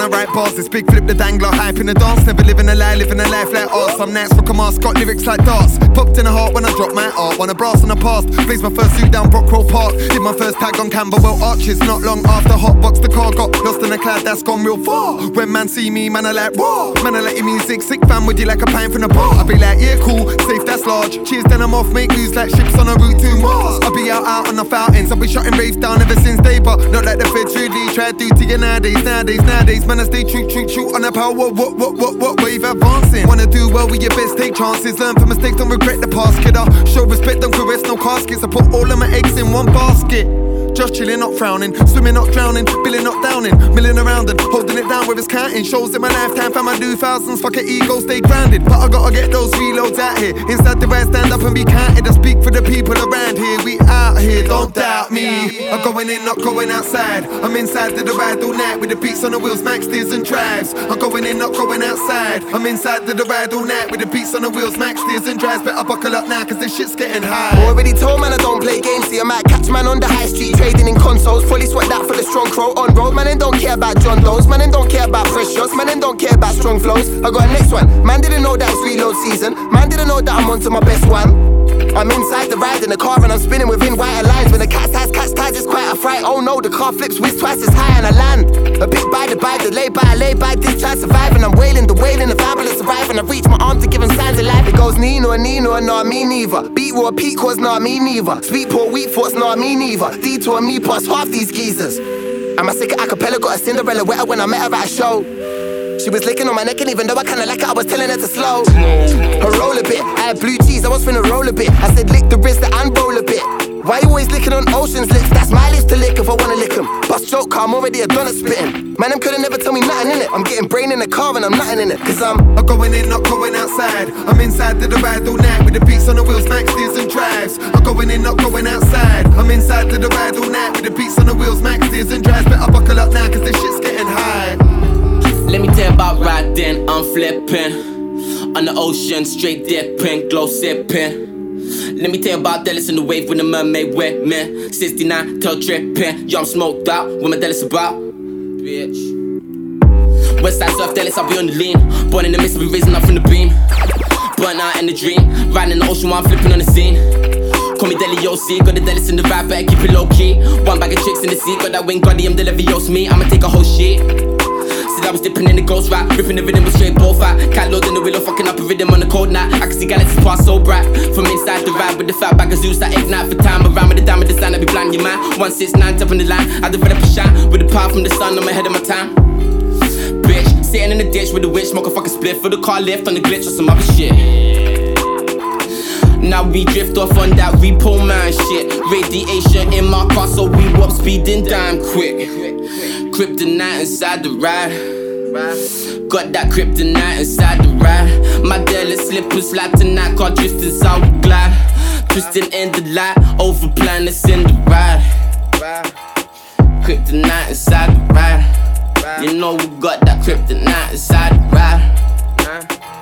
I write bars. This big flip the dangler, hype in the dance. Never living a lie, living a life like ours. Some nights for mask, got lyrics like darts. Popped in the heart when I drop my art. Wanna brass on the past. Blaze my first suit down Brockwell Park. Did my first tag on Camberwell Arches. Not long after Hotbox, the car got lost in a cloud that's gone real far. When man see me, man, I like, whoa. Man, I let you music. Sick fan with you like a pint from the bar. I be like, yeah, cool, safe, that's large. Cheers, then I'm off, make moves like ships on a route to Mars. I be out, out on the fountains. I be shutting raves down ever since day, but not like the feds really try to do to you nowadays. Nowadays, nowadays, man, I stay true, true, true on the power. What, what, what, what, wave advancing? Wanna do well with your best, take chances. Learn from mistakes, don't regret the past, kid. I show respect, don't caress no caskets. I put all of my eggs in one basket. Just chilling, not frowning, swimming, not drowning, billing, not downing, milling around and holding it down with his counting. Shows in my lifetime, fam, I do thousands, fuck it, ego, stay grounded. But I gotta get those reloads out here. Inside the right, stand up and be counted. I speak for the people around here, we out here, don't doubt me. I'm going in, not going outside. I'm inside to the ride all night with the beats on the wheels, max steers and drives. I'm going in, not going outside. I'm inside to the ride all night with the beats on the wheels, max steers and drives. Better buckle up now, cause this shit's getting high. Already told man I don't play games, see I might catch man on the high street trading in consoles. Fully sweat that for the strong crow on road. Man, and don't care about John Doe's. Man, and don't care about precious. Man, and don't care about strong flows. I got a next one. Man, didn't know that it's reload season. Man, didn't know that I'm onto my best one. I'm inside the ride in the car and I'm spinning within white lines. When the cat's ties, cat's ties, it's quite a fright. Oh no, the car flips, whiz twice as high and I land. A bit by the by, the lay by, lay by, this try surviving. I'm wailing, the wailing, the fabulous arriving. I reach my arm to give him signs of life. It goes Nino, Nino, and nah, me neither. Beat war, peak cause nah, me neither. Sweet poor, wheat force, nah, me neither. Detour, me plus half these geezers. I'm a sick acapella, got a Cinderella wetter when I met her at a show. She was licking on my neck, and even though I kinda like it, I was telling her to slow. Her roll a bit. I had blue cheese, I was finna roll a bit. I said, lick the wrist and roll a bit. Why you always licking on ocean's lips? That's my lips to lick if I wanna lick them. Bust joke, car, I'm already a donut spitting. Man, them couldn't never tell me nothing in it. I'm getting brain in the car and I'm nothing in it. Cause I'm, I'm going in, not going outside. I'm inside to the ride all night with the beats on the wheels, max steers and drives. I'm going in, not going outside. I'm inside to the ride all night with the beats on the wheels, max steers and drives. Better buckle up now, cause this shit's getting high. Let me tell about riding, I'm flipping. On the ocean, straight dipping, glow sipping. Let me tell you about Dallas in the wave when the mermaid wet man. 69, tail tripping. Yo, I'm smoked out. What my Dallas about? Bitch. Westside surf Dallas, I'll be on the lean. Born in the mist, be raising up from the beam. Burnt out in the dream. Riding in the ocean while I'm flipping on the scene. Call me Deli OC, got the Dallas in the rap, better keep it low key. One bag of chicks in the seat, got that wing, got the I'm Leviosa me. I'ma take a whole shit. I was dipping in the ghost rap, ripping the rhythm with straight ball fat. Cat loading the willow, fucking up a rhythm on the cold night. I can see galaxies pass so bright. From inside the ride with the fat bag of Zeus that ignite for time. Around with the dime with the sign, I be blind your man. 169, top on the line. I develop a shine with the power from the sun, I'm ahead of my time. Bitch, sitting in the ditch with the witch, smoke a fucking split for the car lift on the glitch or some other shit. Now we drift off on that repo man shit. Radiation in my car, so we warp speeding damn quick. Kryptonite inside the ride. Got that kryptonite inside the ride. My daily slippers slide tonight, car drifting south glide. Twisting in the light, over planets in the ride. Kryptonite inside the ride. You know we got that kryptonite inside the ride.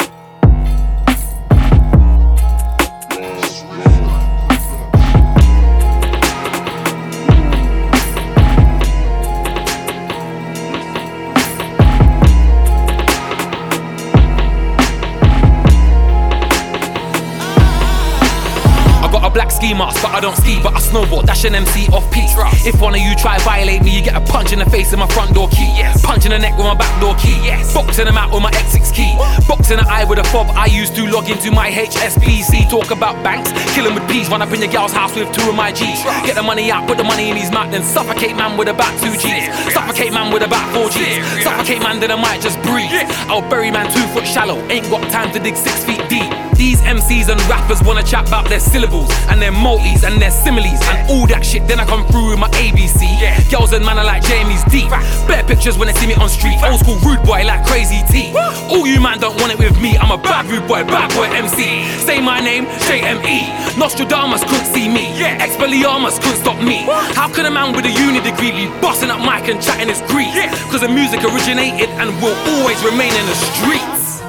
Ski mask, but I don't ski, but I snowboard. Dash an MC off peak. If one of you try violate me, you get a punch in the face with my front door key. Yes. Punch in the neck with my back door key. Yes. Boxing them out with my X6 key. Boxing the eye with a fob I used to log into my HSBC. Talk about banks, kill 'em with peas. Run up in your gal's house with two of my G's. Get the money out, put the money in his mouth, then suffocate man with about two G's. Suffocate man with about four G's. Suffocate man, then I might just breathe. I'll bury man two foot shallow. Ain't got time to dig six feet deep. These MCs and rappers wanna chat about their syllables and their multis and their similes and all that shit. Then I come through with my ABC. Girls and man are like JME's deep. Better pictures when they see me on street. Old school rude boy like crazy T. All you man don't want it with me. I'm a bad rude boy, bad boy MC. Say my name, JME. Nostradamus couldn't see me. Expelliarmus couldn't stop me. How could a man with a uni degree be bossing up mic and chatting his grief? Cause the music originated and will always remain in the streets.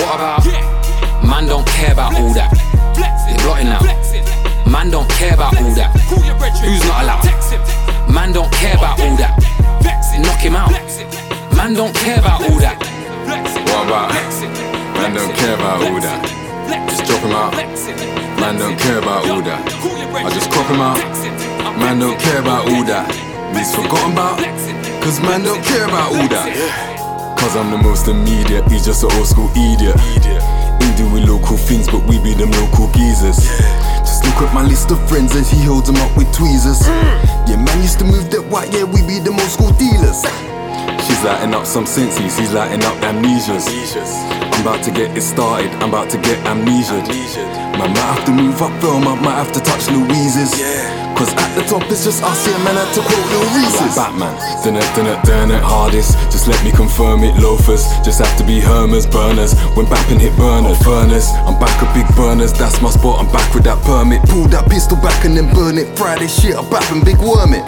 What about? Man don't care about all that. It's blotting out. Man don't care about all that. Who's not allowed? Man don't care about all that. Knock him out. Man don't care about all that. What about? Man don't care about all that. Just drop him out. Man don't care about all that. I just crop him out. Man don't care about all that. He's forgotten about. Cause man don't care about all that. Cause I'm the most immediate, he's just an old school idiot. He doing local things, but we be them local geezers. Look at my list of friends as he holds them up with tweezers. Yeah, man used to move that white, yeah, we be them old school dealers. She's lighting up some senses, he's lighting up amnesias. I'm about to get it started, I'm about to get amnesia. Man, might have to move up film, I might have to touch Louise's. Cause at the top it's just us here, man, I had to quote Lil Reese's. Like Batman, dun it, dun it, dun it, hardest. Just let me confirm it, loafers. Just have to be Hermès, burners. When bapping hit burner, furnace. I'm back at big burners, that's my spot, I'm back with that permit. Pull that pistol back and then burn it. Friday shit, I'm bapping big worm it.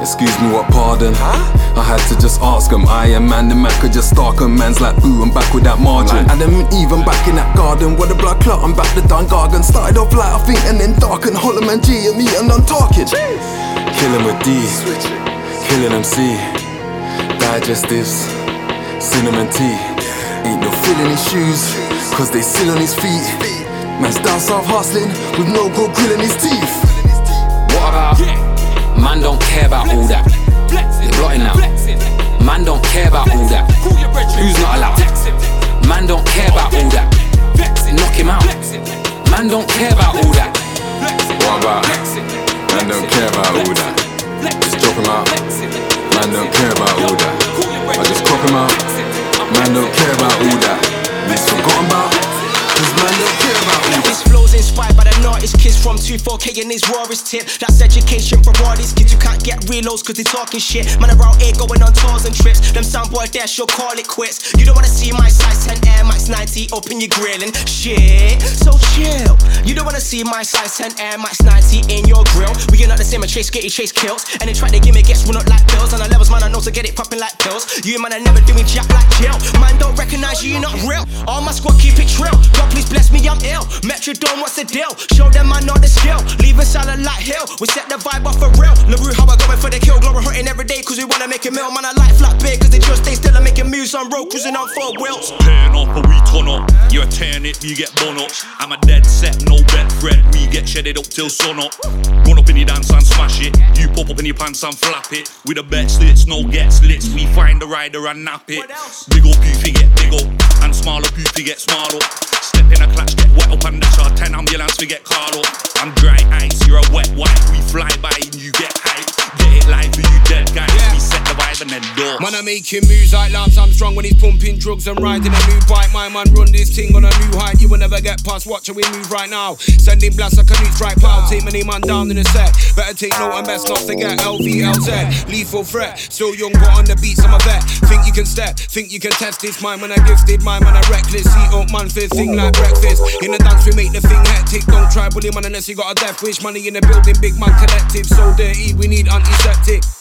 Excuse me, what pardon? I had to just ask him. I am man, the man could just stalk him. Man's like, ooh, I'm back with that margin. Adam and even back in that garden where the blood clot. I'm back the Dun Gargan. Started off light, I think, and then darken. Holloman G and me, and I'm talking. Killing with D, killing MC. Digestives, cinnamon tea. Ain't no feeling his shoes, cause they still on his feet. Man's down south hustling with no gold grill in his teeth. 4K in his Rory's tip. That's reloads cause they talking shit. Man around here going on tours and trips. Them soundboy there she'll call it quits. You don't wanna see my size 10 Air Max 90 up in your grilling. Shit, so chill. You don't wanna see my size 10 Air Max 90 in your grill. We are not the same and chase skitty, chase kills. And they try to give me gets run up like bills. And the levels, man, I know to get it popping like pills. You man, I never do me jack like Jill. Man, don't recognize you, you're not real. All my squad keep it trill. God, please bless me, I'm ill. Metrodome, what's the deal? Show them I know the skill. Leave a solid like hill. We set the vibe up for real. LaRue, how I going for the kill. Glory hunting every day, cause we wanna make a meal. Man, I like flat cause they just stay still and making moves on road, cruising on four wheels. Turn up or we turn up. You're a turn it, you get bun up. I'm a dead set, no bet thread. We get shedded up till sun up. Run up in your dance and smash it. You pop up in your pants and flap it. With the bet slits, no get slits. We find the rider and nap it. Big up, you get big up. And smaller, you get small up. Step in a clutch, get wet up dash our 10 ambulance, we get up. I'm dry ice, you're a wet wipe. We fly by and you get hype. Get it live for you dead guys. We set the vibe and then door. Man, I'm making moves like Lance Armstrong when he's pumping drugs and riding a new bike. My man run this thing on a new height. You will never get past. Watch how we move right now. Sending blasts like a new strike plow. Take many man down in a set. Better take note and best not forget LEVELZ. Lethal threat. Still young, but on the beats, I'm a vet. Think you can step, think you can test this. My man, I gifted. My man, I reckless. Seat up, man, fifth thing like breakfast. In the dance, we make the thing hectic. Don't try bully man unless you got a death wish. Money in the building, big man collective. So dirty, we need antiseptic.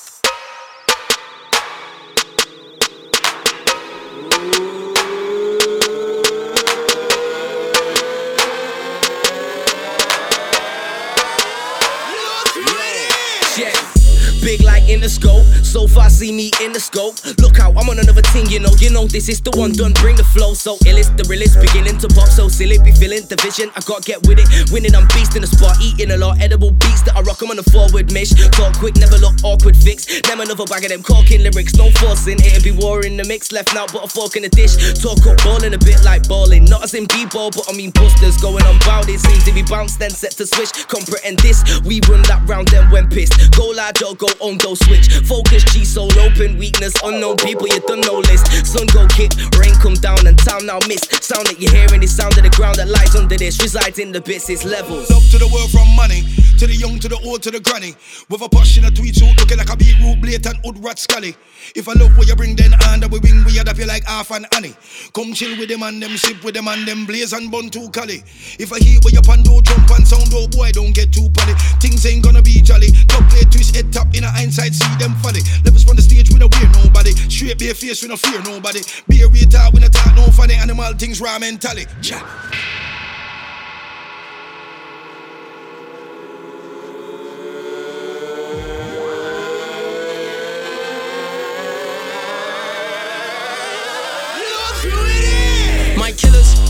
Scope, so far see me in the scope. Look out, I'm on another team, you know. You know this is the one done. Bring the flow, so ill is the realest. Beginning to pop, so silly. Be feeling the vision. I gotta get with it. Winning, I'm beast in the spot. Eating a lot edible beats that I rock 'em on the forward mish. Talk quick, never look awkward. Fix them another bag of them corking lyrics. No forcing, it'll be war in the mix. Left now, but a fork in the dish. Talk up balling a bit like balling. Not as in b-ball, but I mean busters going on bout it. Seems if he bounce, then set to switch. Comprehend this. We run that round, then when pissed. Go large or go on, go switch. Focus, G soul open, weakness, unknown people, you done no list. Sun go kick, rain come down, and time now mist. Sound that you're hearing is sound of the ground that lies under this. Resides in the bits, it's levels. Up to the world from money, to the young, to the old, to the granny. With a push in a tweet suit, looking like a beetroot, blatant hood rat scully. If I love what you bring, then under we wing, we adapt you like half an honey. Come chill with them and them, sip with them and them, blaze and bun too cali. If I hear where your pando jump and sound, oh boy, don't get too pally. Things ain't gonna be jolly. Top play twist, head top in a hindsight, see them funny. Let us run the stage, we don't wear nobody. Straight bare face, we don't fear nobody. Be a real talk, we don't talk no funny. Animal things, raw mentality. Yeah. Might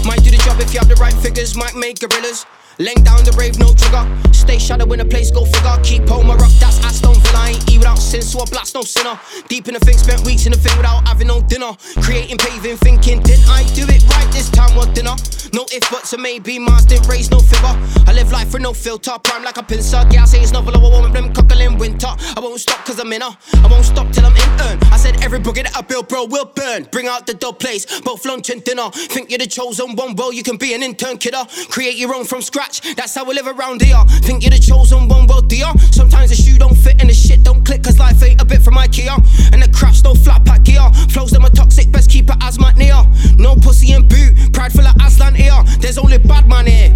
might do the job if you have the right figures, might make gorillas. Laying down the rave, no trigger. Stay shadow in a place, go figure. Keep Homer up, that's Aston Villa. I ain't eat without sin, so I blast no sinner. Deep in the thing, spent weeks in the thing without having no dinner. Creating, paving, thinking, didn't I do it right this time? What dinner? No if, buts, or maybe. Mars didn't raise no figure. I live life for no filter, prime like a pincer. Yeah, I say it's novel, I won't them cockle in winter. I won't stop cause I'm in her. I won't stop till I'm in earn. I said every boogie that I build, bro, will burn. Bring out the dope place, both lunch and dinner. Think you're the chosen one, well, you can be an intern kidder. Create your own from scratch scratch. That's how we live around here. Think you're the chosen one, well, dear. Sometimes the shoe don't fit and the shit don't click, cause life ain't a bit from IKEA. And the crash don't flat pack gear. Flows them are toxic, best keep it as near. No pussy and boot, Pride prideful of Aslan here. There's only bad man here.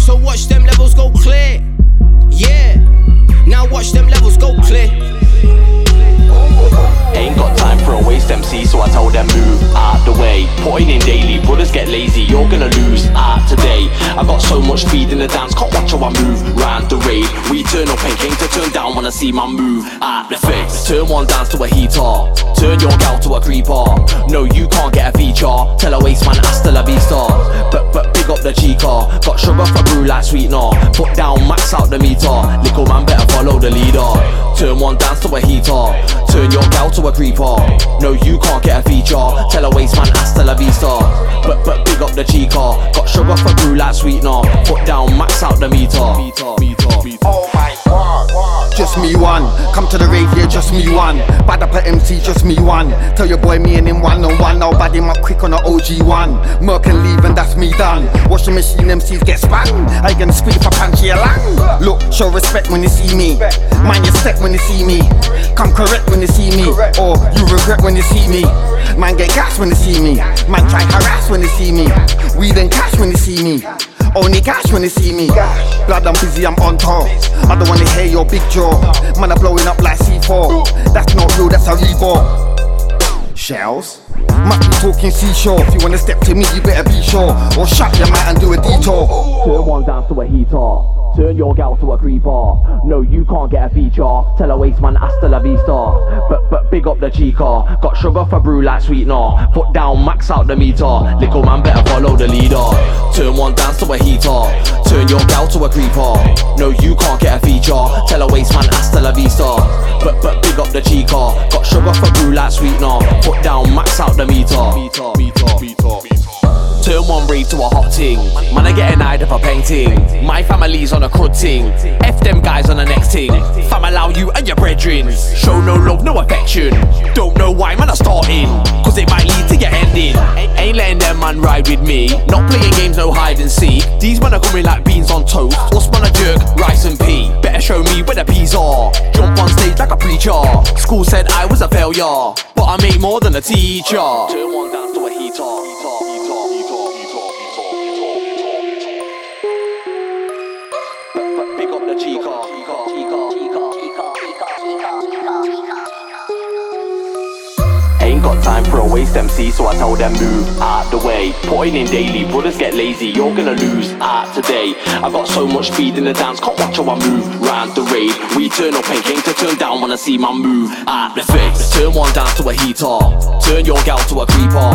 So watch them levels go clear. Yeah. Now watch them levels go clear. Ain't got time for a waste MC, so I told them move out the way. Putting in daily, brothers get lazy, you're gonna lose out today. I got so much speed in the dance, can't watch how I move round the raid. We turn up and came to turn down when I see my move out the face. Turn one dance to a heater, turn your gal to a creeper. No, you can't get a feature. Tell a waste man hasta la vista. But but big up the chica, got sugar for brew like sweetener. Put down, max out the meter. Little man better follow the leader. Turn one dance to a heater, turn your gal to a creeper. No, you can't get a feature. Tell a waste man hasta la vista. But but big up the chica, got sugar for brew like sweetener. Put down, max out the meter. Oh my god. Just me one. Come to the rave, yeah, just me one. Bad up at MC, just me one. Tell your boy me and him one on one. I'll bad him up quick on the OG one. Merc and leave and that's me done. Watch the machine, MCs get spun. I can squeeze for punchy lang. Look, show respect when you see me. Mind your step when you see me. Come correct when you see me. Or you regret when you see me. Man get gas when you see me. Man try harass when you see me. We then cash when you see me. Only cash when they see me. Blood, I'm busy, I'm on top. I don't wanna hear your big jaw. Man, I'm blowing up like C4. That's not real, that's a reborn. Shells? Must be talking seashore. If you wanna step to me, you better be sure. Or shut your mouth and do a detour. Turn one dance to a heater. Turn your gal to a creeper. No, you can't get a feature. Tell a waste man hasta la vista. But but big up the chica. Got sugar for brew like sweetener. Put down, max out the meter. Little man better follow the leader. Turn one dance to a heater. Turn your gal to a creeper. No, you can't get a feature. Tell a waste man hasta la vista. But but big up the chica. Got sugar for brew like sweetener. Put down, max out the meter. meter, meter, meter. Turn one rave to a hot ting. Man, I get an eye of a painting. My family's on a crud ting. F them guys on the next ting. Fam allow you and your brethren. Show no love, no affection. Don't know why, man, I starting. Cause it might lead to your ending. Ain't letting them man ride with me. Not playing games, no hide and seek. These men are coming like beans on toast. Or spun a jerk, rice and pea. Better show me where the peas are. Jump on stage like a preacher. School said I was a failure. But I made more than a teacher. Turn one dance to a heater. Time for a waste MC, so I tell them move out the way. In daily, brothers get lazy, you're gonna lose out today. I got so much speed in the dance, can't watch how I move round the raid. We turn up and came to turn down when I see my move out the face. Turn one down to a heater, turn your gal to a creeper.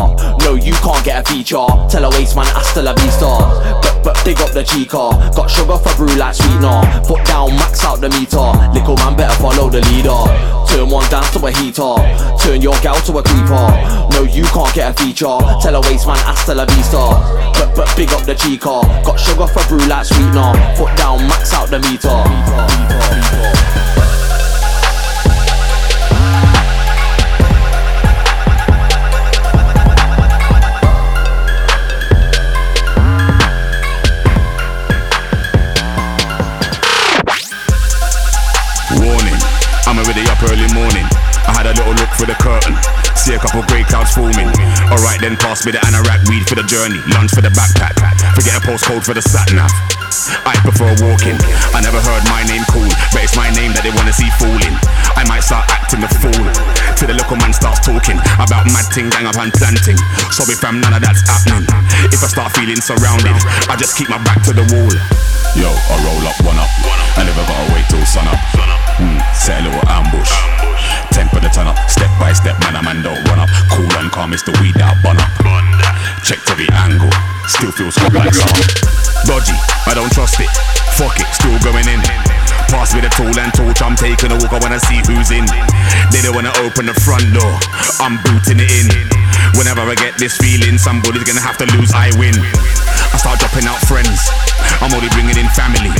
No, you can't get a feature. Tell a waste man hasta la vista. But but big up the chica, got sugar for brew like sweetener. Put down, max out the meter. Little man better follow the leader. Turn one dance to a heater, turn your gal to a creeper. No, you can't get a feature. Tell a waste man hasta la vista. But but big up the chica. Got sugar for brew like sweetener. Foot down, max out the meter. A through the curtain, see a couple grey clouds forming. Alright then, pass me the anorak weed for the journey, lunch for the backpack. Forget a postcode for the sat nav. I prefer walking. I never heard my name called, but it's my name that they wanna see falling. I might start acting the fool till the local man starts talking about mad ting, gang up and planting. Sorry fam, none of that's happening. If I start feeling surrounded, I just keep my back to the wall. Yo, I roll up, one up. I never gotta wait till sun up. Hmm, set a little ambush. Temper the turn up, step by step, man, a man don't run up. Cool and calm, it's the weed that bun up. Check to the angle. still feels hot like summer. Dodgy, I don't trust it. Fuck it, still going in. Pass me the tool and torch, I'm taking a walk, I wanna see who's in. They don't wanna open the front door, I'm booting it in. Whenever I get this feeling, somebody's gonna have to lose, I win. I start dropping out friends, I'm only bringing in family.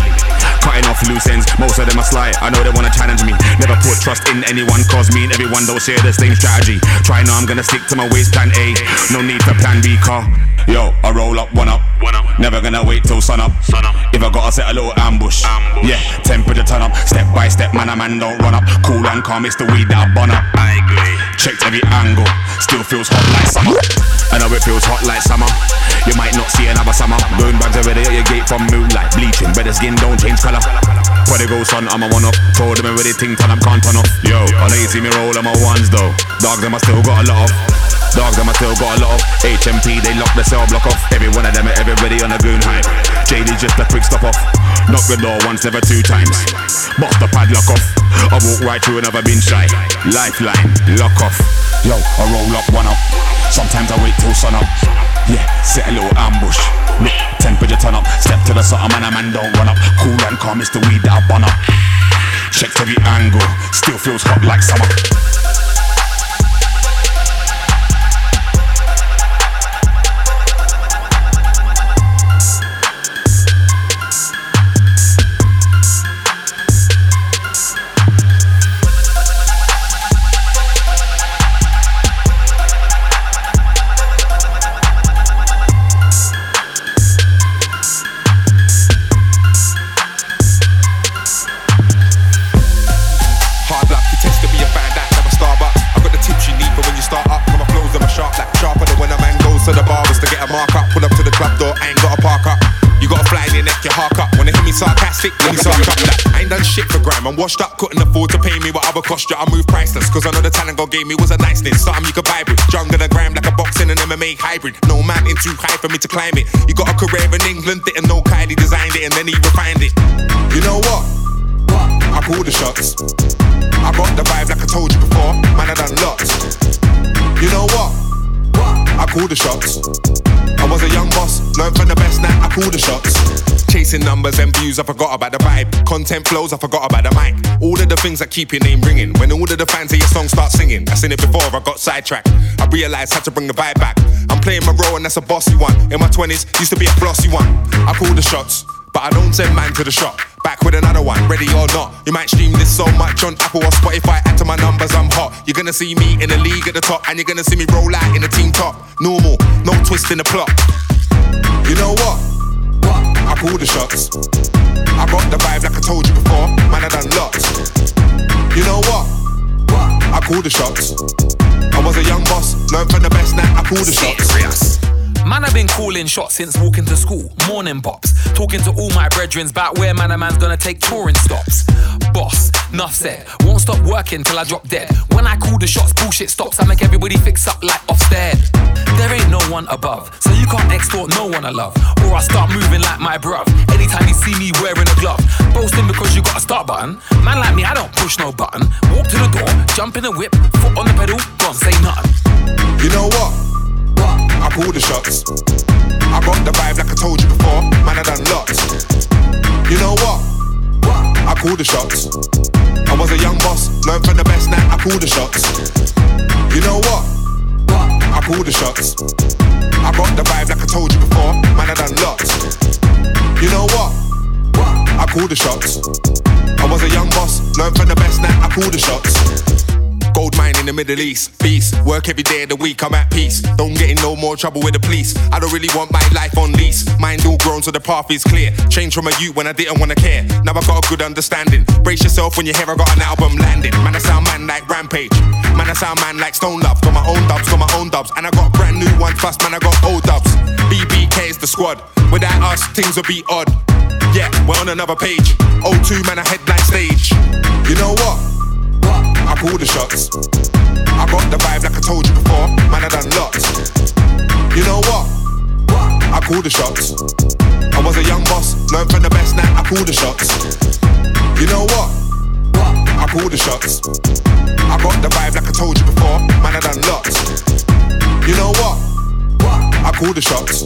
Cutting off loose ends, most of them are sly. I know they wanna challenge me. Never put trust in anyone, cause me and everyone don't share the same strategy. Try now, I'm gonna stick to my ways, plan A. No need for plan B, car. Yo, I roll up, one up. One up. Never gonna wait till sun up. Sun up. If I gotta set a little ambush. ambush. Yeah, temperature turn up. Step by step, man, a man don't run up. Cool and calm, it's the weed that I burn up. I agree. Checked every angle, still feels hot like summer. I know it feels hot like summer. You might not see another summer. Going bags already at your gate from moonlight. Bleaching, but better skin don't change colour. Prodigal son, I'm a one up. Told them already ting till I'm can't turn off. Yo, I know you see me roll on my ones though. Dog them I still got a lot of. Dogs them I still got a lot of HMP, they lock the cell block off. Every one of them, and everybody on a goon hype. JD just a quick stop off. Knock the door once, never two times. Bust the padlock off. I walk right through, never been shy. Lifeline, lock off. Yo, I roll up, one up. Sometimes I wait till sun up. Yeah, set a little ambush. Look, temperature turn up. Step to the sun, man, a man don't run up. Cool and calm, it's the weed that I burn up. Checked every angle. Still feels hot like summer sarcastic? Let me that. I ain't done shit for grime, I'm washed up, couldn't afford to pay me what other cost you. I move priceless, cause I know the talent God gave me was a nice niceness. Something you could vibe with. Jungle and grime like a boxing and MMA hybrid. No mountain too high for me to climb it. You got a career in England, didn't know Wiley designed it and then he refined it. You know what? I call the shots. I got the vibe like I told you before. Man, I done lots. You know what? I call the shots. I was a young boss, learned from the best now. I call the shots. Chasing numbers and views, I forgot about the vibe. Content flows, I forgot about the mic. All of the things that keep your name ringing. When all of the fans of your song start singing, I seen it before, I got sidetracked. I realized how to bring the vibe back. I'm playing my role and that's a bossy one. In my 20s, used to be a flossy one. I call the shots. But I don't send man to the shop. Back with another one, ready or not. You might stream this so much on Apple or Spotify. Add to my numbers, I'm hot. You're gonna see me in the league at the top, and you're gonna see me roll out in the team top. Normal, no twist in the plot. You know what? I call the shots. I got the vibe like I told you before. Man, I done lots. You know what? I call the shots. I was a young boss, learned from the best now. I call the shots. Man, I've been calling shots since walking to school. Morning pops. Talking to all my brethrens about where man a man's gonna take touring stops. Boss, nuff said. Won't stop working till I drop dead. When I call the shots, bullshit stops. I make everybody fix up like Ofsted. There ain't no one above, so you can't extort no one I love. Or I start moving like my bruv. Anytime you see me wearing a glove. Boasting because you got a start button. Man like me, I don't push no button. Walk to the door, jump in the whip, foot on the pedal, gone, say nothing. You know what? I call the shots. I got the vibe like I told you before. Man, I done lots. You know what? I call the shots. I was a young boss, learned from the best now. I call the shots. You know what? I call the shots. I got the vibe like I told you before. Man, I done lots. You know what? I call the shots. I was a young boss, learned from the best now. I call the shots. Mine in the Middle East, beast. Work every day of the week, I'm at peace. Don't get in no more trouble with the police. I don't really want my life on lease. Mind all grown so the path is clear. Change from a youth when I didn't wanna care. Now I got a good understanding. Brace yourself when you hear I got an album landing. Man, I sound man like Rampage. Man, I sound man like Stone Love. Got my own dubs, got my own dubs. And I got brand new ones, plus man, I got old dubs. BBK is the squad. Without us, things would be odd. Yeah, we're on another page. O2 man, a headline stage. Call the shots. I got the vibe like I told you before. Man, I done lots. You know what? I call the shots. I was a young boss, learned from the best now. I call the shots. You know what? I call the shots. I got the vibe like I told you before. Man, I done lots. You know what? I call the shots.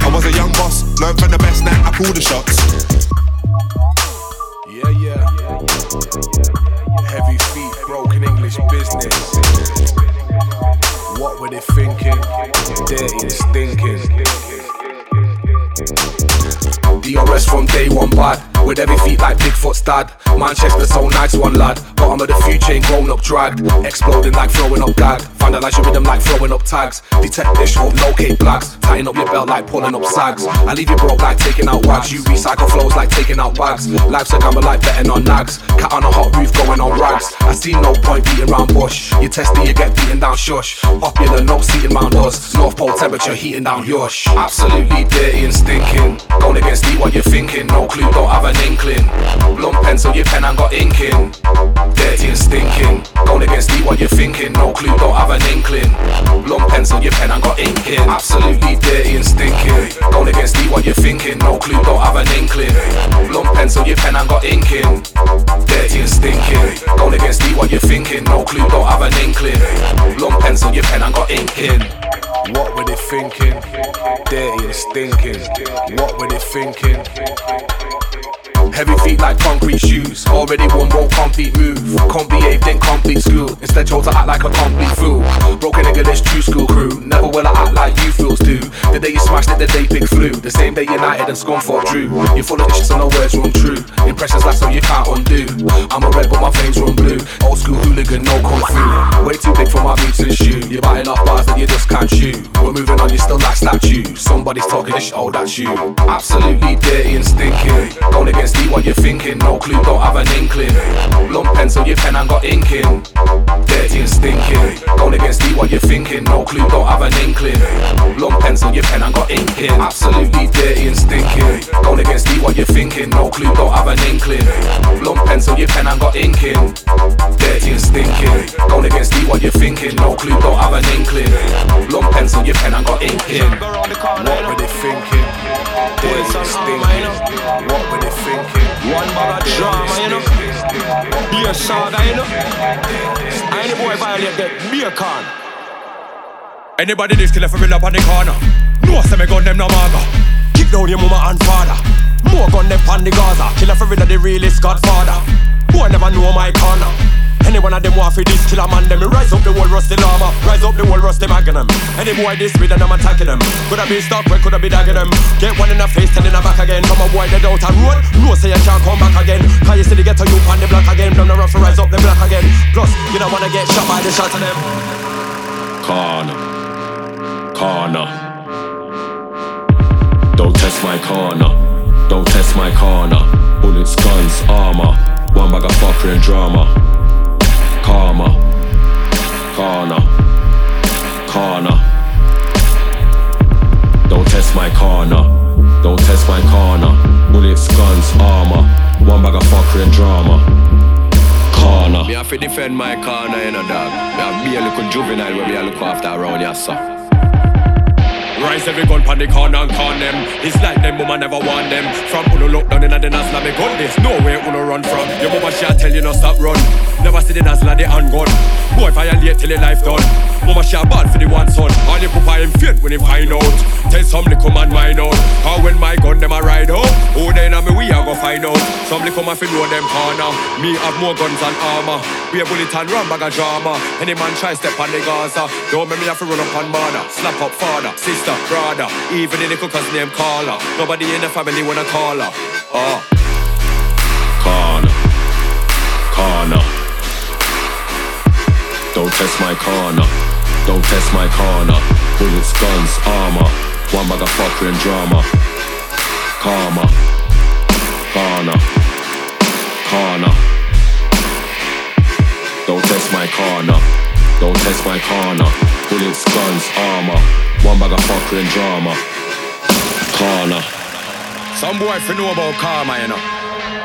I was a young boss, learned from the best, now I call the shots. Yeah, yeah. Heavy feet, broken English business. What were they thinking? Dirty and stinking. DRS from day one bad. With every feet like Bigfoot's dad. Manchester so nice, one lad. Bottom of the future ain't grown up dragged. Exploding like throwing up gag. Vandalize your rhythm like throwing up tags. Detect this hope, locate blacks. Tighten up your belt like pulling up sags. I leave you broke like taking out wags. You recycle flows like taking out bags. Life's a gamble like betting on nags. Cat on a hot roof going on rags. I see no point beating round bush. You test it, you get beaten down shush. Popular, no seating round us. North Pole temperature heating down yosh. Absolutely dirty and stinking. Going against me, what you're thinking. No clue, don't have an inkling. Blunt pencil, your pen and got ink in. Dirty and stinking. Going against me, what you're thinking. No clue, don't have an inkling. Blunt pencil, your pen and got ink in. Absolutely dirty and stinking. Going against me, what you're thinking. No clue, don't have an inkling. Blunt pencil, your pen and got ink in. Dirty and stinking. Going against me, what you're thinking. No clue, don't have an inkling. Blunt pencil, your pen and got ink in. What were they thinking? Dirty and stinking. What were they thinking? Heavy feet like concrete shoes. Already one won't complete move. Can't behave, then complete school. Instead, chose to act like a complete fool. Broken English, true school crew. Never will I act like you fools do. The day you smashed it, the day pick flew. The same day United and Scunthorpe drew. You're full of shit, so no words run true. Impressions last so you can't undo. I'm a red, but my veins run blue. Old school hooligan, no kung fu. Way too big for my boots and shoe. You're biting off bars that you just can't chew. We're moving on, you still like statue. Somebody's talking this shit, oh, that's you. Absolutely dirty and stinking. Going against me, what you're thinking. No clue, don't have an inkling. Blunt pencil, your pen and got ink in. Dirty and stinking. Going against me, what you're thinking. No clue, don't have an inkling. Blunt pencil, your pen and got ink in. Absolutely dirty and stinking. Going against me, what you're thinking. No clue, don't have an inkling. Blunt pencil, your pen and got ink in. Dirty and stinking. Going against me, what you're thinking. No clue, don't have an inkling. Blunt pencil, your pen and got ink in. What were they thinking? Dirty and stinking. What were they thinking? One bag of drama, you know. Be a saga, you know. Any boy violate that, be a con. Anybody this killer for real up on the corner. No, say me gun them no maga. Kick down your mama and father. More gun them on the Gaza. Killer for real the realest godfather. Boy never know my corner. Any one of them want for this killer man, them rise up the whole rusty llama, rise up the whole rusty magnum. Any boy this with and I'm attacking them. Coulda be stuck, where coulda be dagging them. Get one in the face, ten in the back again. From a boy dead out a road, no say you can't come back again. Cause you see the ghetto youth on the block again. From the rough rise up the block again. Plus, you don't wanna get shot by the shot of them. Corner. Corner. Don't test my corner. Don't test my corner. Bullets, guns, armor. One bag of fuckery and drama. Karma. Corner. Corner. Don't test my corner. Don't test my corner. Bullets, guns, armor. One bag of fuckery and drama. Corner. Me have to defend my corner, you know, dog. Me have be a little juvenile when me a look after around here, so. Rise every gun pan the corner and con them. It's like them mama never want them. From Uno look down in the Nazla me gun this. No way Uno run from. Your mama shall tell you no stop run. Never see the Nazla the handgun. Boy violate till the life done. Mama shall bad for the one son. All the papa him fear when he find out. Tell some little man mine out. How when my gun them a ride out. Oh then a me we a go find out. Some little man fi know them corner. Me have more guns and armor. We a bullet and run bag of drama. Any man try step on the Gaza. Don't make me have to run up on mother. Slap up father, sister, brother. Even in the little cousin name caller. Nobody in the family wanna call her. Oh. Corner. Corner. Don't test my corner. Don't test my corner. Bullets, guns, armor. One fuckery and drama. Karma. Corner. Corner. Don't test my corner. Don't test my corner. Bullets, guns, armor. One bag of fuckery and drama. Corner. Some boy fi know about karma, you know.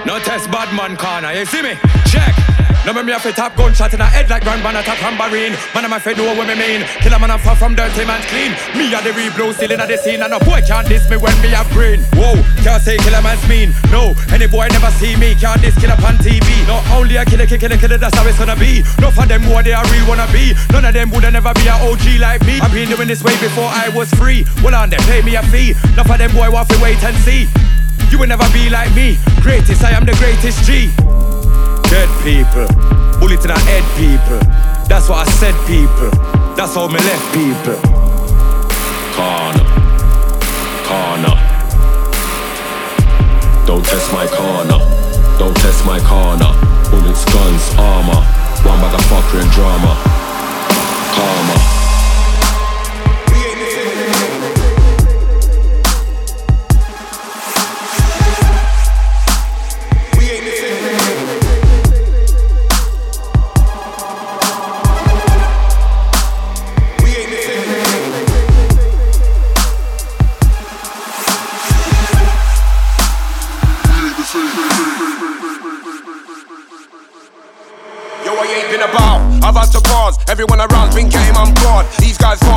No test bad man corner, you see me? Check. No me me a fit tap gunshot in a head like Grand Ban attack tambourine. Man, I'm a fit know what me mean. Kill a man I'm far from dirty man clean. Me a the real blue still in the scene, and no boy can't diss me when me have green. Whoa, can't say kill a man's mean. No, any boy never see me can't diss kill up on TV. No, only a killer, killer, killer, that's how it's gonna be. No for them what they are real wanna be. None of them woulda never be a OG like me. I've been doing this way before I was free. Well on, they pay me a fee. None for them boy want to wait and see. You will never be like me. Greatest, I am the greatest G. Dead people, bullet in our head people. That's what I said, people. That's how me left people. Corner, corner. Don't test my corner. Don't test my corner. Bullets, guns, armor. One bag of fucker and drama. Karma.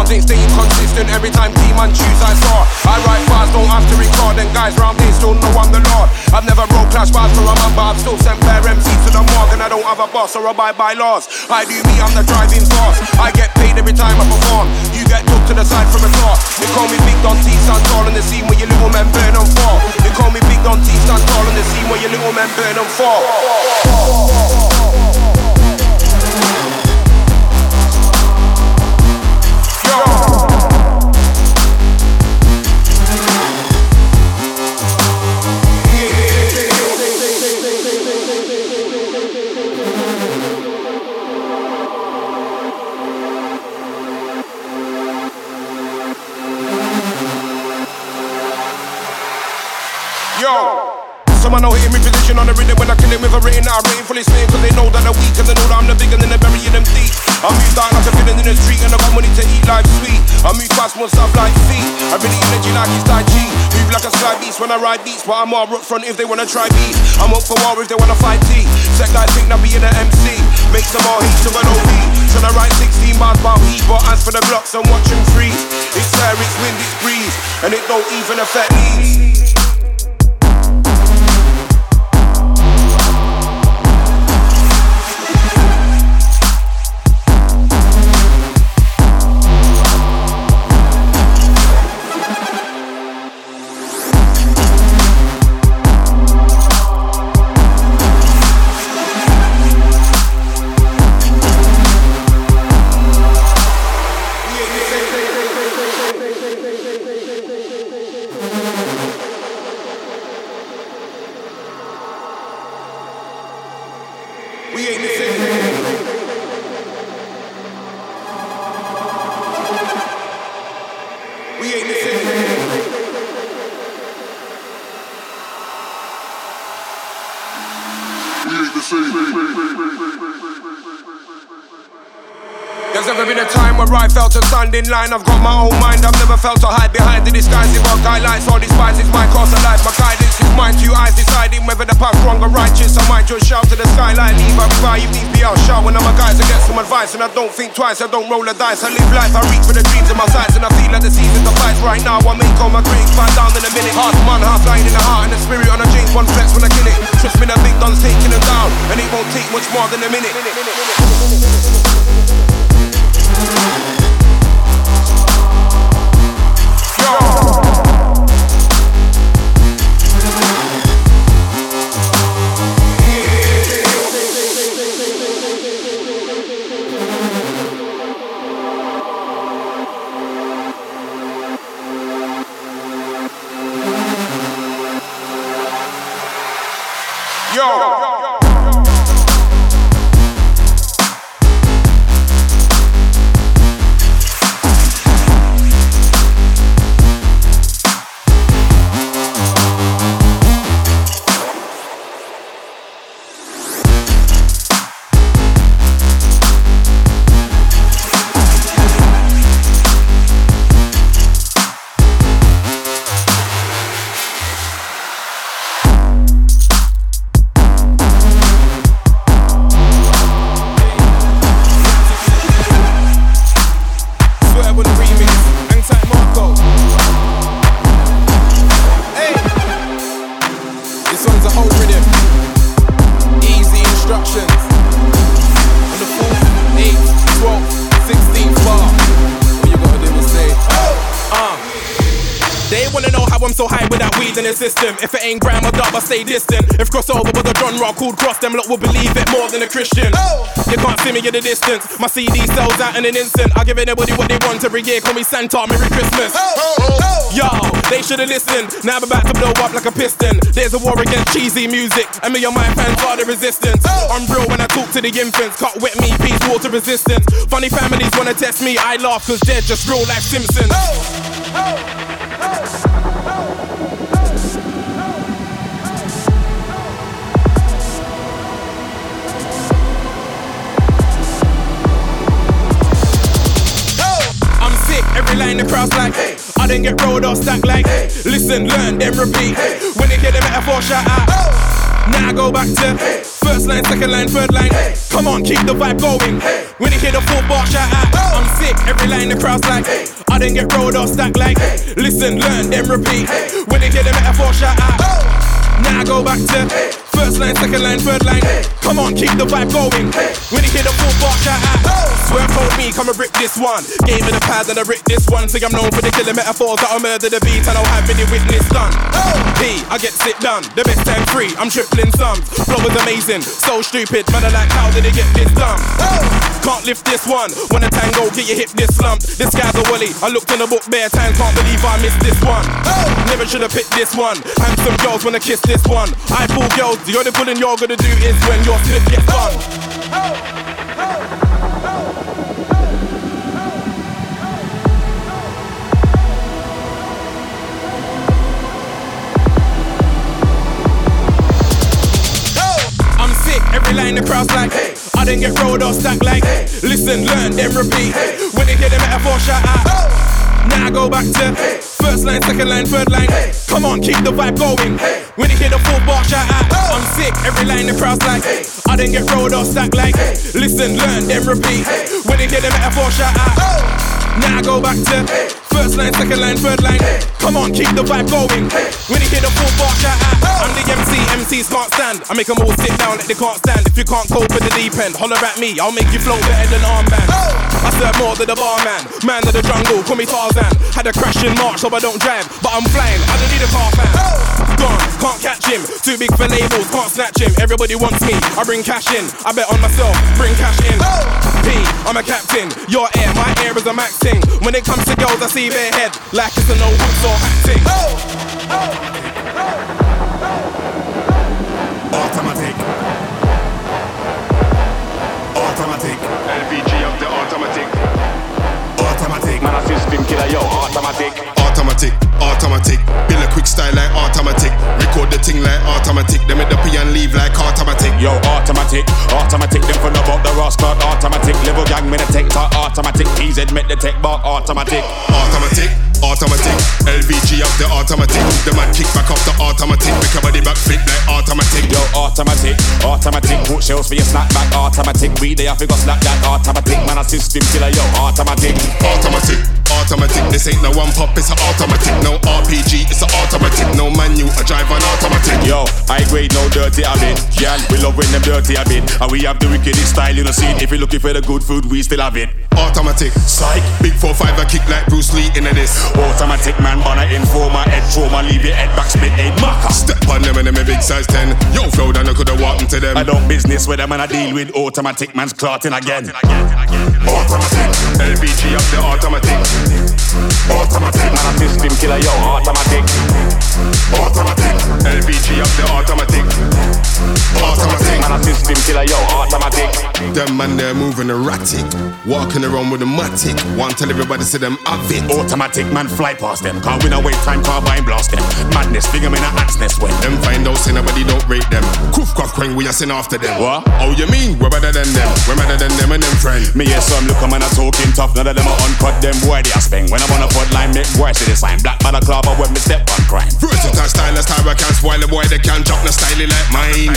Guys staying consistent. Every time team and choose I saw. I write fast, don't have to record. And guys round here still know I'm the Lord. I've never wrote clash bars for a man, but I've still sent bare MCs to the morgue. And I don't have a boss or abide by laws. I do me, I'm the driving force. I get paid every time I perform. You get took to the side for a thought. They call me Big Don T, stand tall in the scene where your little men burn on for. They call me Big Don T, stand tall in the scene where your little men burn. Some man written out. Rating fully spin cause they know that I'm weak and they know that I'm the big and then they're burying them deep. I move down like a villain in the street and I got money to eat life sweet. I move fast, more stuff like feet. I really energy like it's Tai Chi. Move like a sky beast when I ride beats, but I'm all up front if they wanna try beats. I'm up for war if they wanna fight T. Set guys think that being an MC makes them all hate to an OB. So I write 16 bars about heat, but as for the blocks, I'm watching freeze. It's air, it's wind, it's breeze, and it don't even affect me. Stand in line, I've got my own mind. I've never felt to hide behind the disguising of guidelines. All despise is my course of life. My guidance is mine. Two eyes deciding whether the path's wrong or righteous. I might just shout to the skyline, leave I revive, leave me out. Shout when I'm a guys to get some advice. And I don't think twice, I don't roll the dice. I live life, I reach for the dreams of my sights. And I feel like the seasons of fights right now. I make all my dreams find down in a minute. Half man, half lying in the heart and the spirit on a James Bond flex when I kill it. Trust me, the big don's taking them down. And it won't take much more than a minute. minute, minute, minute. Stay distant. If crossover was a genre called cross, them lot will believe it more than a Christian. Oh. You can't see me in the distance. My CD sells out in an instant. I give anybody what they want every year. Call me Santa, Merry Christmas. Oh, oh, Yo, they should've listened. Now I'm about to blow up like a piston. There's a war against cheesy music, and me and my fans are the resistance. I'm real when I talk to the infants. Cut wet me, peace, water resistance. Funny families wanna test me, I laugh cause they're just real life Simpsons. Line the crowd's like, I didn't get rolled or stacked like, listen, learn, then repeat. When they hear the metaphor, shout out. Now I go back to first line, second line, third line. Come on, keep the vibe going. When they hear the full bar, shout out. I'm sick, every line the crowd's like, I didn't get rolled or stacked like, listen, learn, then repeat. When they hear the metaphor, shout out. Now I go back to first line, second line, third line. Come on, keep the vibe going. When you hear the full bar, shout ah, out. Ah. Swear told me, come and rip this one. Gave me the pad and I rip this one. Say I'm known for the killer metaphors that I murder the beat and I'll have any witness done. P, I get sit done. The best time free, I'm tripling sums. Flow is amazing, so stupid. Man, I like, how did they get this done? Can't lift this one. When a tango, get your hip this slump. This guy's a wally. I looked in the book bare time, can't believe I missed this one. Never should have picked this one. Handsome girls wanna kiss this one. I pull girls, the only pulling you're gonna do is when your slip gets done. I'm sick, every line the crowd's like, I didn't get rolled or stacked like, listen, learn, then repeat. Hey. When they hear the metaphor, shout out. Now I go back to first line, second line, third line. Come on, keep the vibe going. When you hear the full bar, shout out. I'm sick, every line the crowd's like, I didn't get rolled or stacked like, listen, learn, then repeat. When you hear the metaphor, shout out. Now I go back to first line, second line, third line. Come on, keep the vibe going. When you hear the full bar, shout out. I'm the MC, MCs can't stand. I make them all sit down like they can't stand. If you can't cope with the deep end, holler at me, I'll make you flow better than armband. I serve more than the barman, man of the jungle, call me Tarzan. Had a crash in March, so I don't drive, but I'm flying. I don't need a car fan. Gone, can't catch him. Too big for labels, can't snatch him. Everybody wants me, I bring cash in. I bet on myself, bring cash in. P, I'm a captain. Your air, my air is a max thing. When it comes to girls, I see their head like it's a no hooks or hat thing. Automatic. Automatic. LPG of the automatic. Automatic. Man, a system killer, yo, automatic. Automatic, automatic. Like automatic. Then make the P and leave like automatic. Yo, automatic, automatic, them full about the Ross rascal, automatic, level gang, me the tech talk, automatic, PZ make the tech bar, automatic. Automatic, automatic. LVG of the automatic. The man kick back off the automatic. Make your body back flip like automatic. Yo, automatic, automatic, put shells for your snapback, automatic, we there, figure slap that, automatic, man, a system killer, yo, automatic. Automatic, automatic. This ain't no one pop, it's an automatic. No RPG, it's an automatic. No manual, I drive an automatic. Yo, I grade no dirty habit. Girl, we love when them dirty habit. And we have the wickedest style, you know, see. If you're looking for the good food, we still have it. Automatic, psych. Big 4-5, I kick like Bruce Lee into this. Automatic man, on a informer, head trauma, leave your head back, split eight marker. Step on them and them a big size 10. Yo, Flowdan, I could've walked into them. I don't business with them and I deal with automatic man's clotting again. Automatic, LBG of the automatic. Automatic, man, a system killer, yo, automatic. Automatic, LBG of the automatic. Automatic, man, a system killer, yo, automatic. Them man, they're moving erratic. Walking around with a matic. Want tell everybody say them have it. Automatic man fly past them. Can't win a wait time, carbine blast them. Madness, figure in a ant's nest when. Them find out say nobody don't rate them. Koof quack quang, we are sing after them. What? Oh, you mean we're better than them? We're better than them and them friend. Me hear some look man a talking tough. None of them are uncut. Them boy they a speng. When I'm on a foot line, make boy see the sign. Black man a club, but when me step on crime. Versatile style, stylist, how I can spoil a boy. They can't drop no style like mine.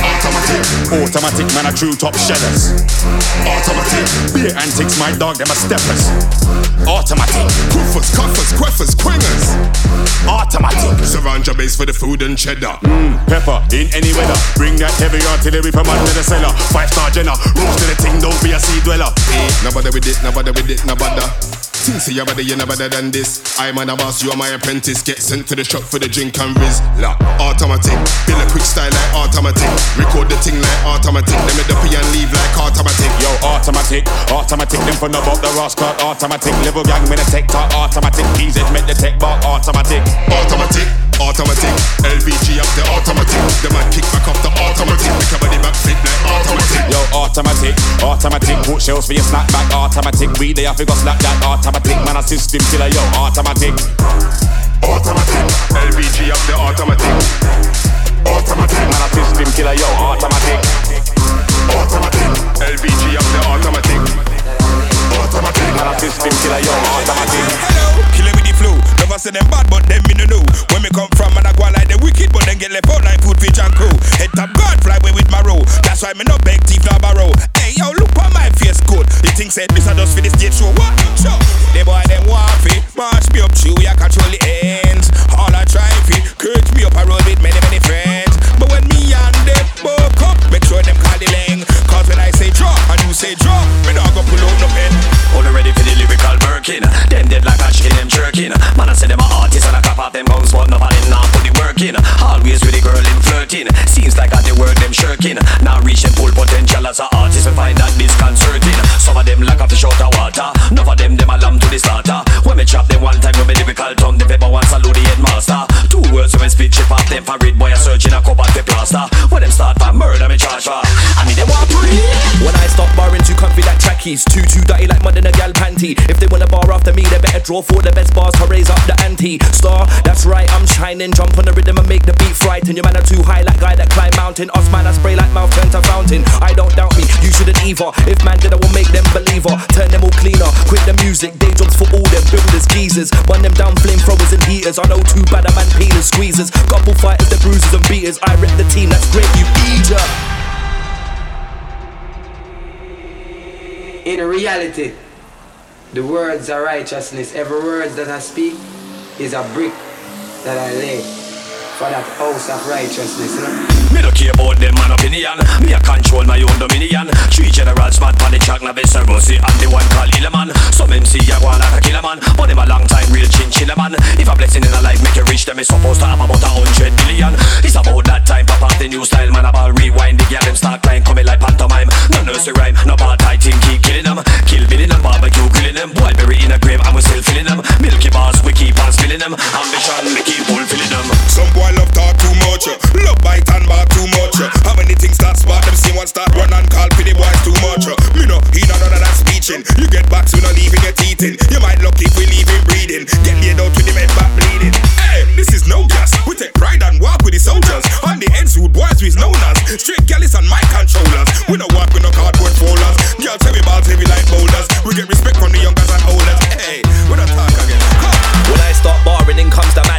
Automatic, Automatic man a true top shellers. automatic. Beer antics, my dog, them a steppers. Automatic, Koofers, coffers, queffers, quingers. automatic. Your base for the food and cheddar. Mm, pepper in any weather. Bring that heavy artillery from under the cellar. Five star Jenna, roast to the thing, don't be a sea dweller. Eh, no bother with it, no bother with it, no bother. Think see your body, you are better than this. I'm an boss, you are my apprentice. Get sent to the shop for the drink and riz. La, automatic. Build a quick style like automatic. Record the thing like automatic. Let me dopey and leave like automatic. Yo, automatic, automatic. Them for no about the Ross card, automatic. Level gang, me the tech talk, automatic. PZ make the tech bar, automatic. Automatic automatic. LVG up the automatic. The man kick back off the automatic. Make a body back flip like automatic. Yo, automatic, automatic. Put shells for your snapback, automatic. We there, I figure slap that automatic. Man, a system killer, yo, automatic. Automatic. LVG draw for the best bars raise up the ante. Star, that's right, I'm shining. Jump on the rhythm and make the beat frighten. Your man are too high like guy that climb mountain. Us man, I spray like mouth turn to fountain. I don't doubt me, you shouldn't either. If man did, I will make them believer. Turn them all cleaner. Quit the music, day jobs for all them builders, geezers. Run them down, flame throwers and heaters. I know too bad, a man peelers, squeezers. Couple fighters, the bruisers and beaters. I rep the team, that's great, you eater. In reality, the words are righteousness. Every word that I speak is a brick that I lay for that house of righteousness. You know? Me no care about them man opinion. Me a control my own dominion. Three generals mad pan the track Now be Serocee and the one called Illeman Some MC a go like a killer man But them a long time real chinchilla man. If a blessing in a life make you rich Then me supposed to have about a hundred billion It's about that time pop off the new style man About rewind the girl them start climb Coming like pantomime. No nursery rhyme No bad tight team keep killing them Kill billing them barbecue grilling them Boy bury in a grave and we still filling them Milky bars we keep on spilling them Ambition we keep fulfilling them Some boy love talk too much, uh. love bite and bar too much. uh. How many things start spot them see one start run and call the boys too much. uh. Me no, he no none of that speeching. You get back, we no leaving get in. You might luck if we leave him breathing. Get laid out with the men back bleeding. Hey, this is no gas. We take pride and walk with the soldiers. On the ends with boys we known as straight galleys and my controllers. We no walk with no cardboard folders. Girls heavy balls heavy like boulders. We get respect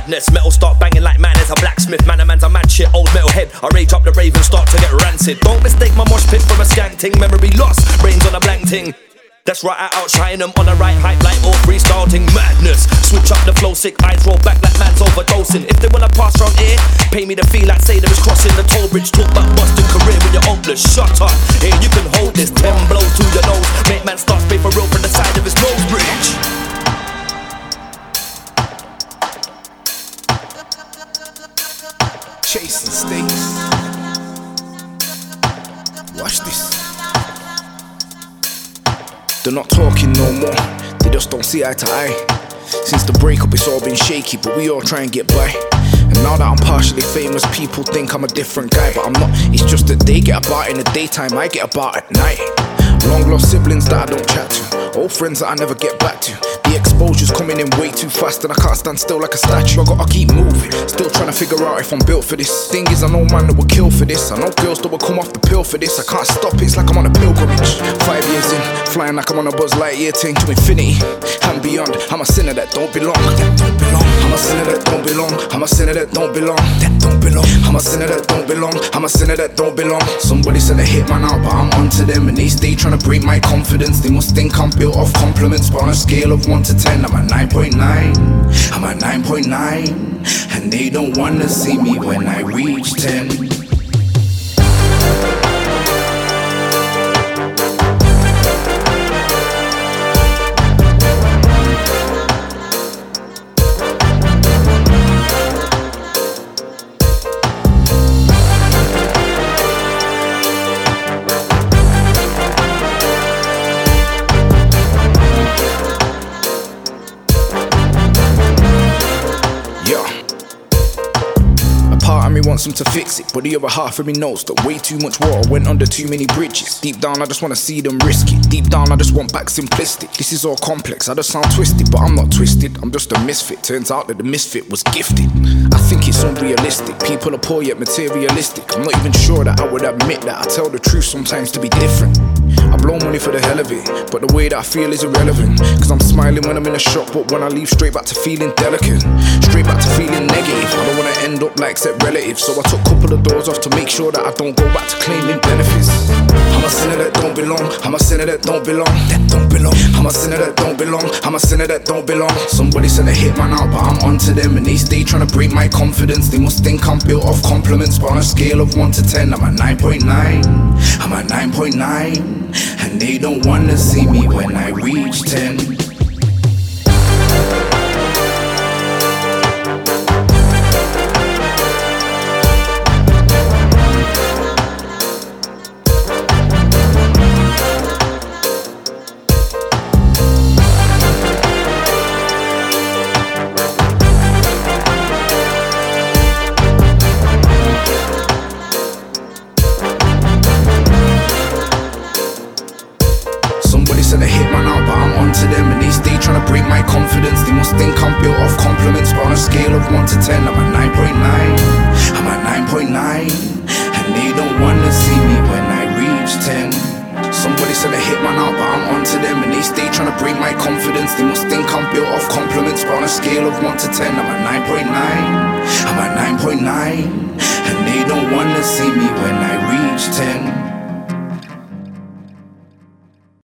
madness. Metal start banging like man is a blacksmith. Man, a man's a mad shit, old metal head. I rage up the rave and start to get rancid. Don't mistake my mosh pit for a skank ting. Memory lost, brains on a blank ting. That's right, I outshine them on the right hype like all freestyle. Madness. Switch up the flow, sick eyes roll back like man's overdosing. If they wanna pass round here, pay me the fee like say there is crossing the toll bridge. Talk about busting career when you're hopeless. Shut up, here you can hold this. Ten blows to your nose. Make man start spray for real from the side of his nose bridge. Chase and Status. Watch this. They're not talking no more. They just don't see eye to eye. Since the breakup, it's all been shaky, but we all try and get by. Now that I'm partially famous, people think I'm a different guy, but I'm not. It's just that they get about in the daytime, I get about at night. Long lost siblings that I don't chat to, old friends that I never get back to. The exposure's coming in way too fast, and I can't stand still like a statue. I gotta keep moving, still trying to figure out if I'm built for this. Thing is, I know man that will kill for this. I know girls that will come off the pill for this. I can't stop it, it's like I'm on a pilgrimage. Five years in, flying like I'm on a Buzz Lightyear thing to infinity and beyond. I'm a sinner that don't belong. That don't belong. I'm a sinner that don't belong. I'm a sinner that don't belong. That don't belong. I'm a sinner that don't belong. I'm a sinner that don't belong. Somebody said I hit man out, but I'm onto them, and they stay trying to break my confidence. They must think I'm built off compliments, but on a scale of one to ten, I'm at 9.9. I'm at 9.9, and they don't wanna see me when I reach 10. To fix it. But the other half of me knows that way too much water went under too many bridges. Deep down, I just wanna see them risk it. Deep down, I just want back simplistic. This is all complex, I just sound twisted, but I'm not twisted. I'm just a misfit. Turns out that the misfit was gifted. I think it's unrealistic. People are poor yet materialistic. I'm not even sure that I would admit that I tell the truth sometimes to be different. I blow money for the hell of it, but the way that I feel is irrelevant. Cause I'm smiling when I'm in a shop, but when I leave, straight back to feeling delicate. Straight back to feeling negative. I don't wanna end up like set relatives, so I took a couple of doors off to make sure that I don't go back to claiming benefits. I'm a sinner that don't belong. I'm a sinner that don't belong. That don't belong. I'm a sinner that don't belong. I'm a sinner that don't belong. Somebody sent a hit man out, but I'm onto them, and they stay trying to break my confidence. They must think I'm built off compliments, but on a scale of one to ten, I'm at 9.9. I'm at 9.9, and they don't wanna see me when I reach 10. Scale of 1 to 10, I'm at 9.9. I'm at 9.9, and they don't wanna see me when I reach 10.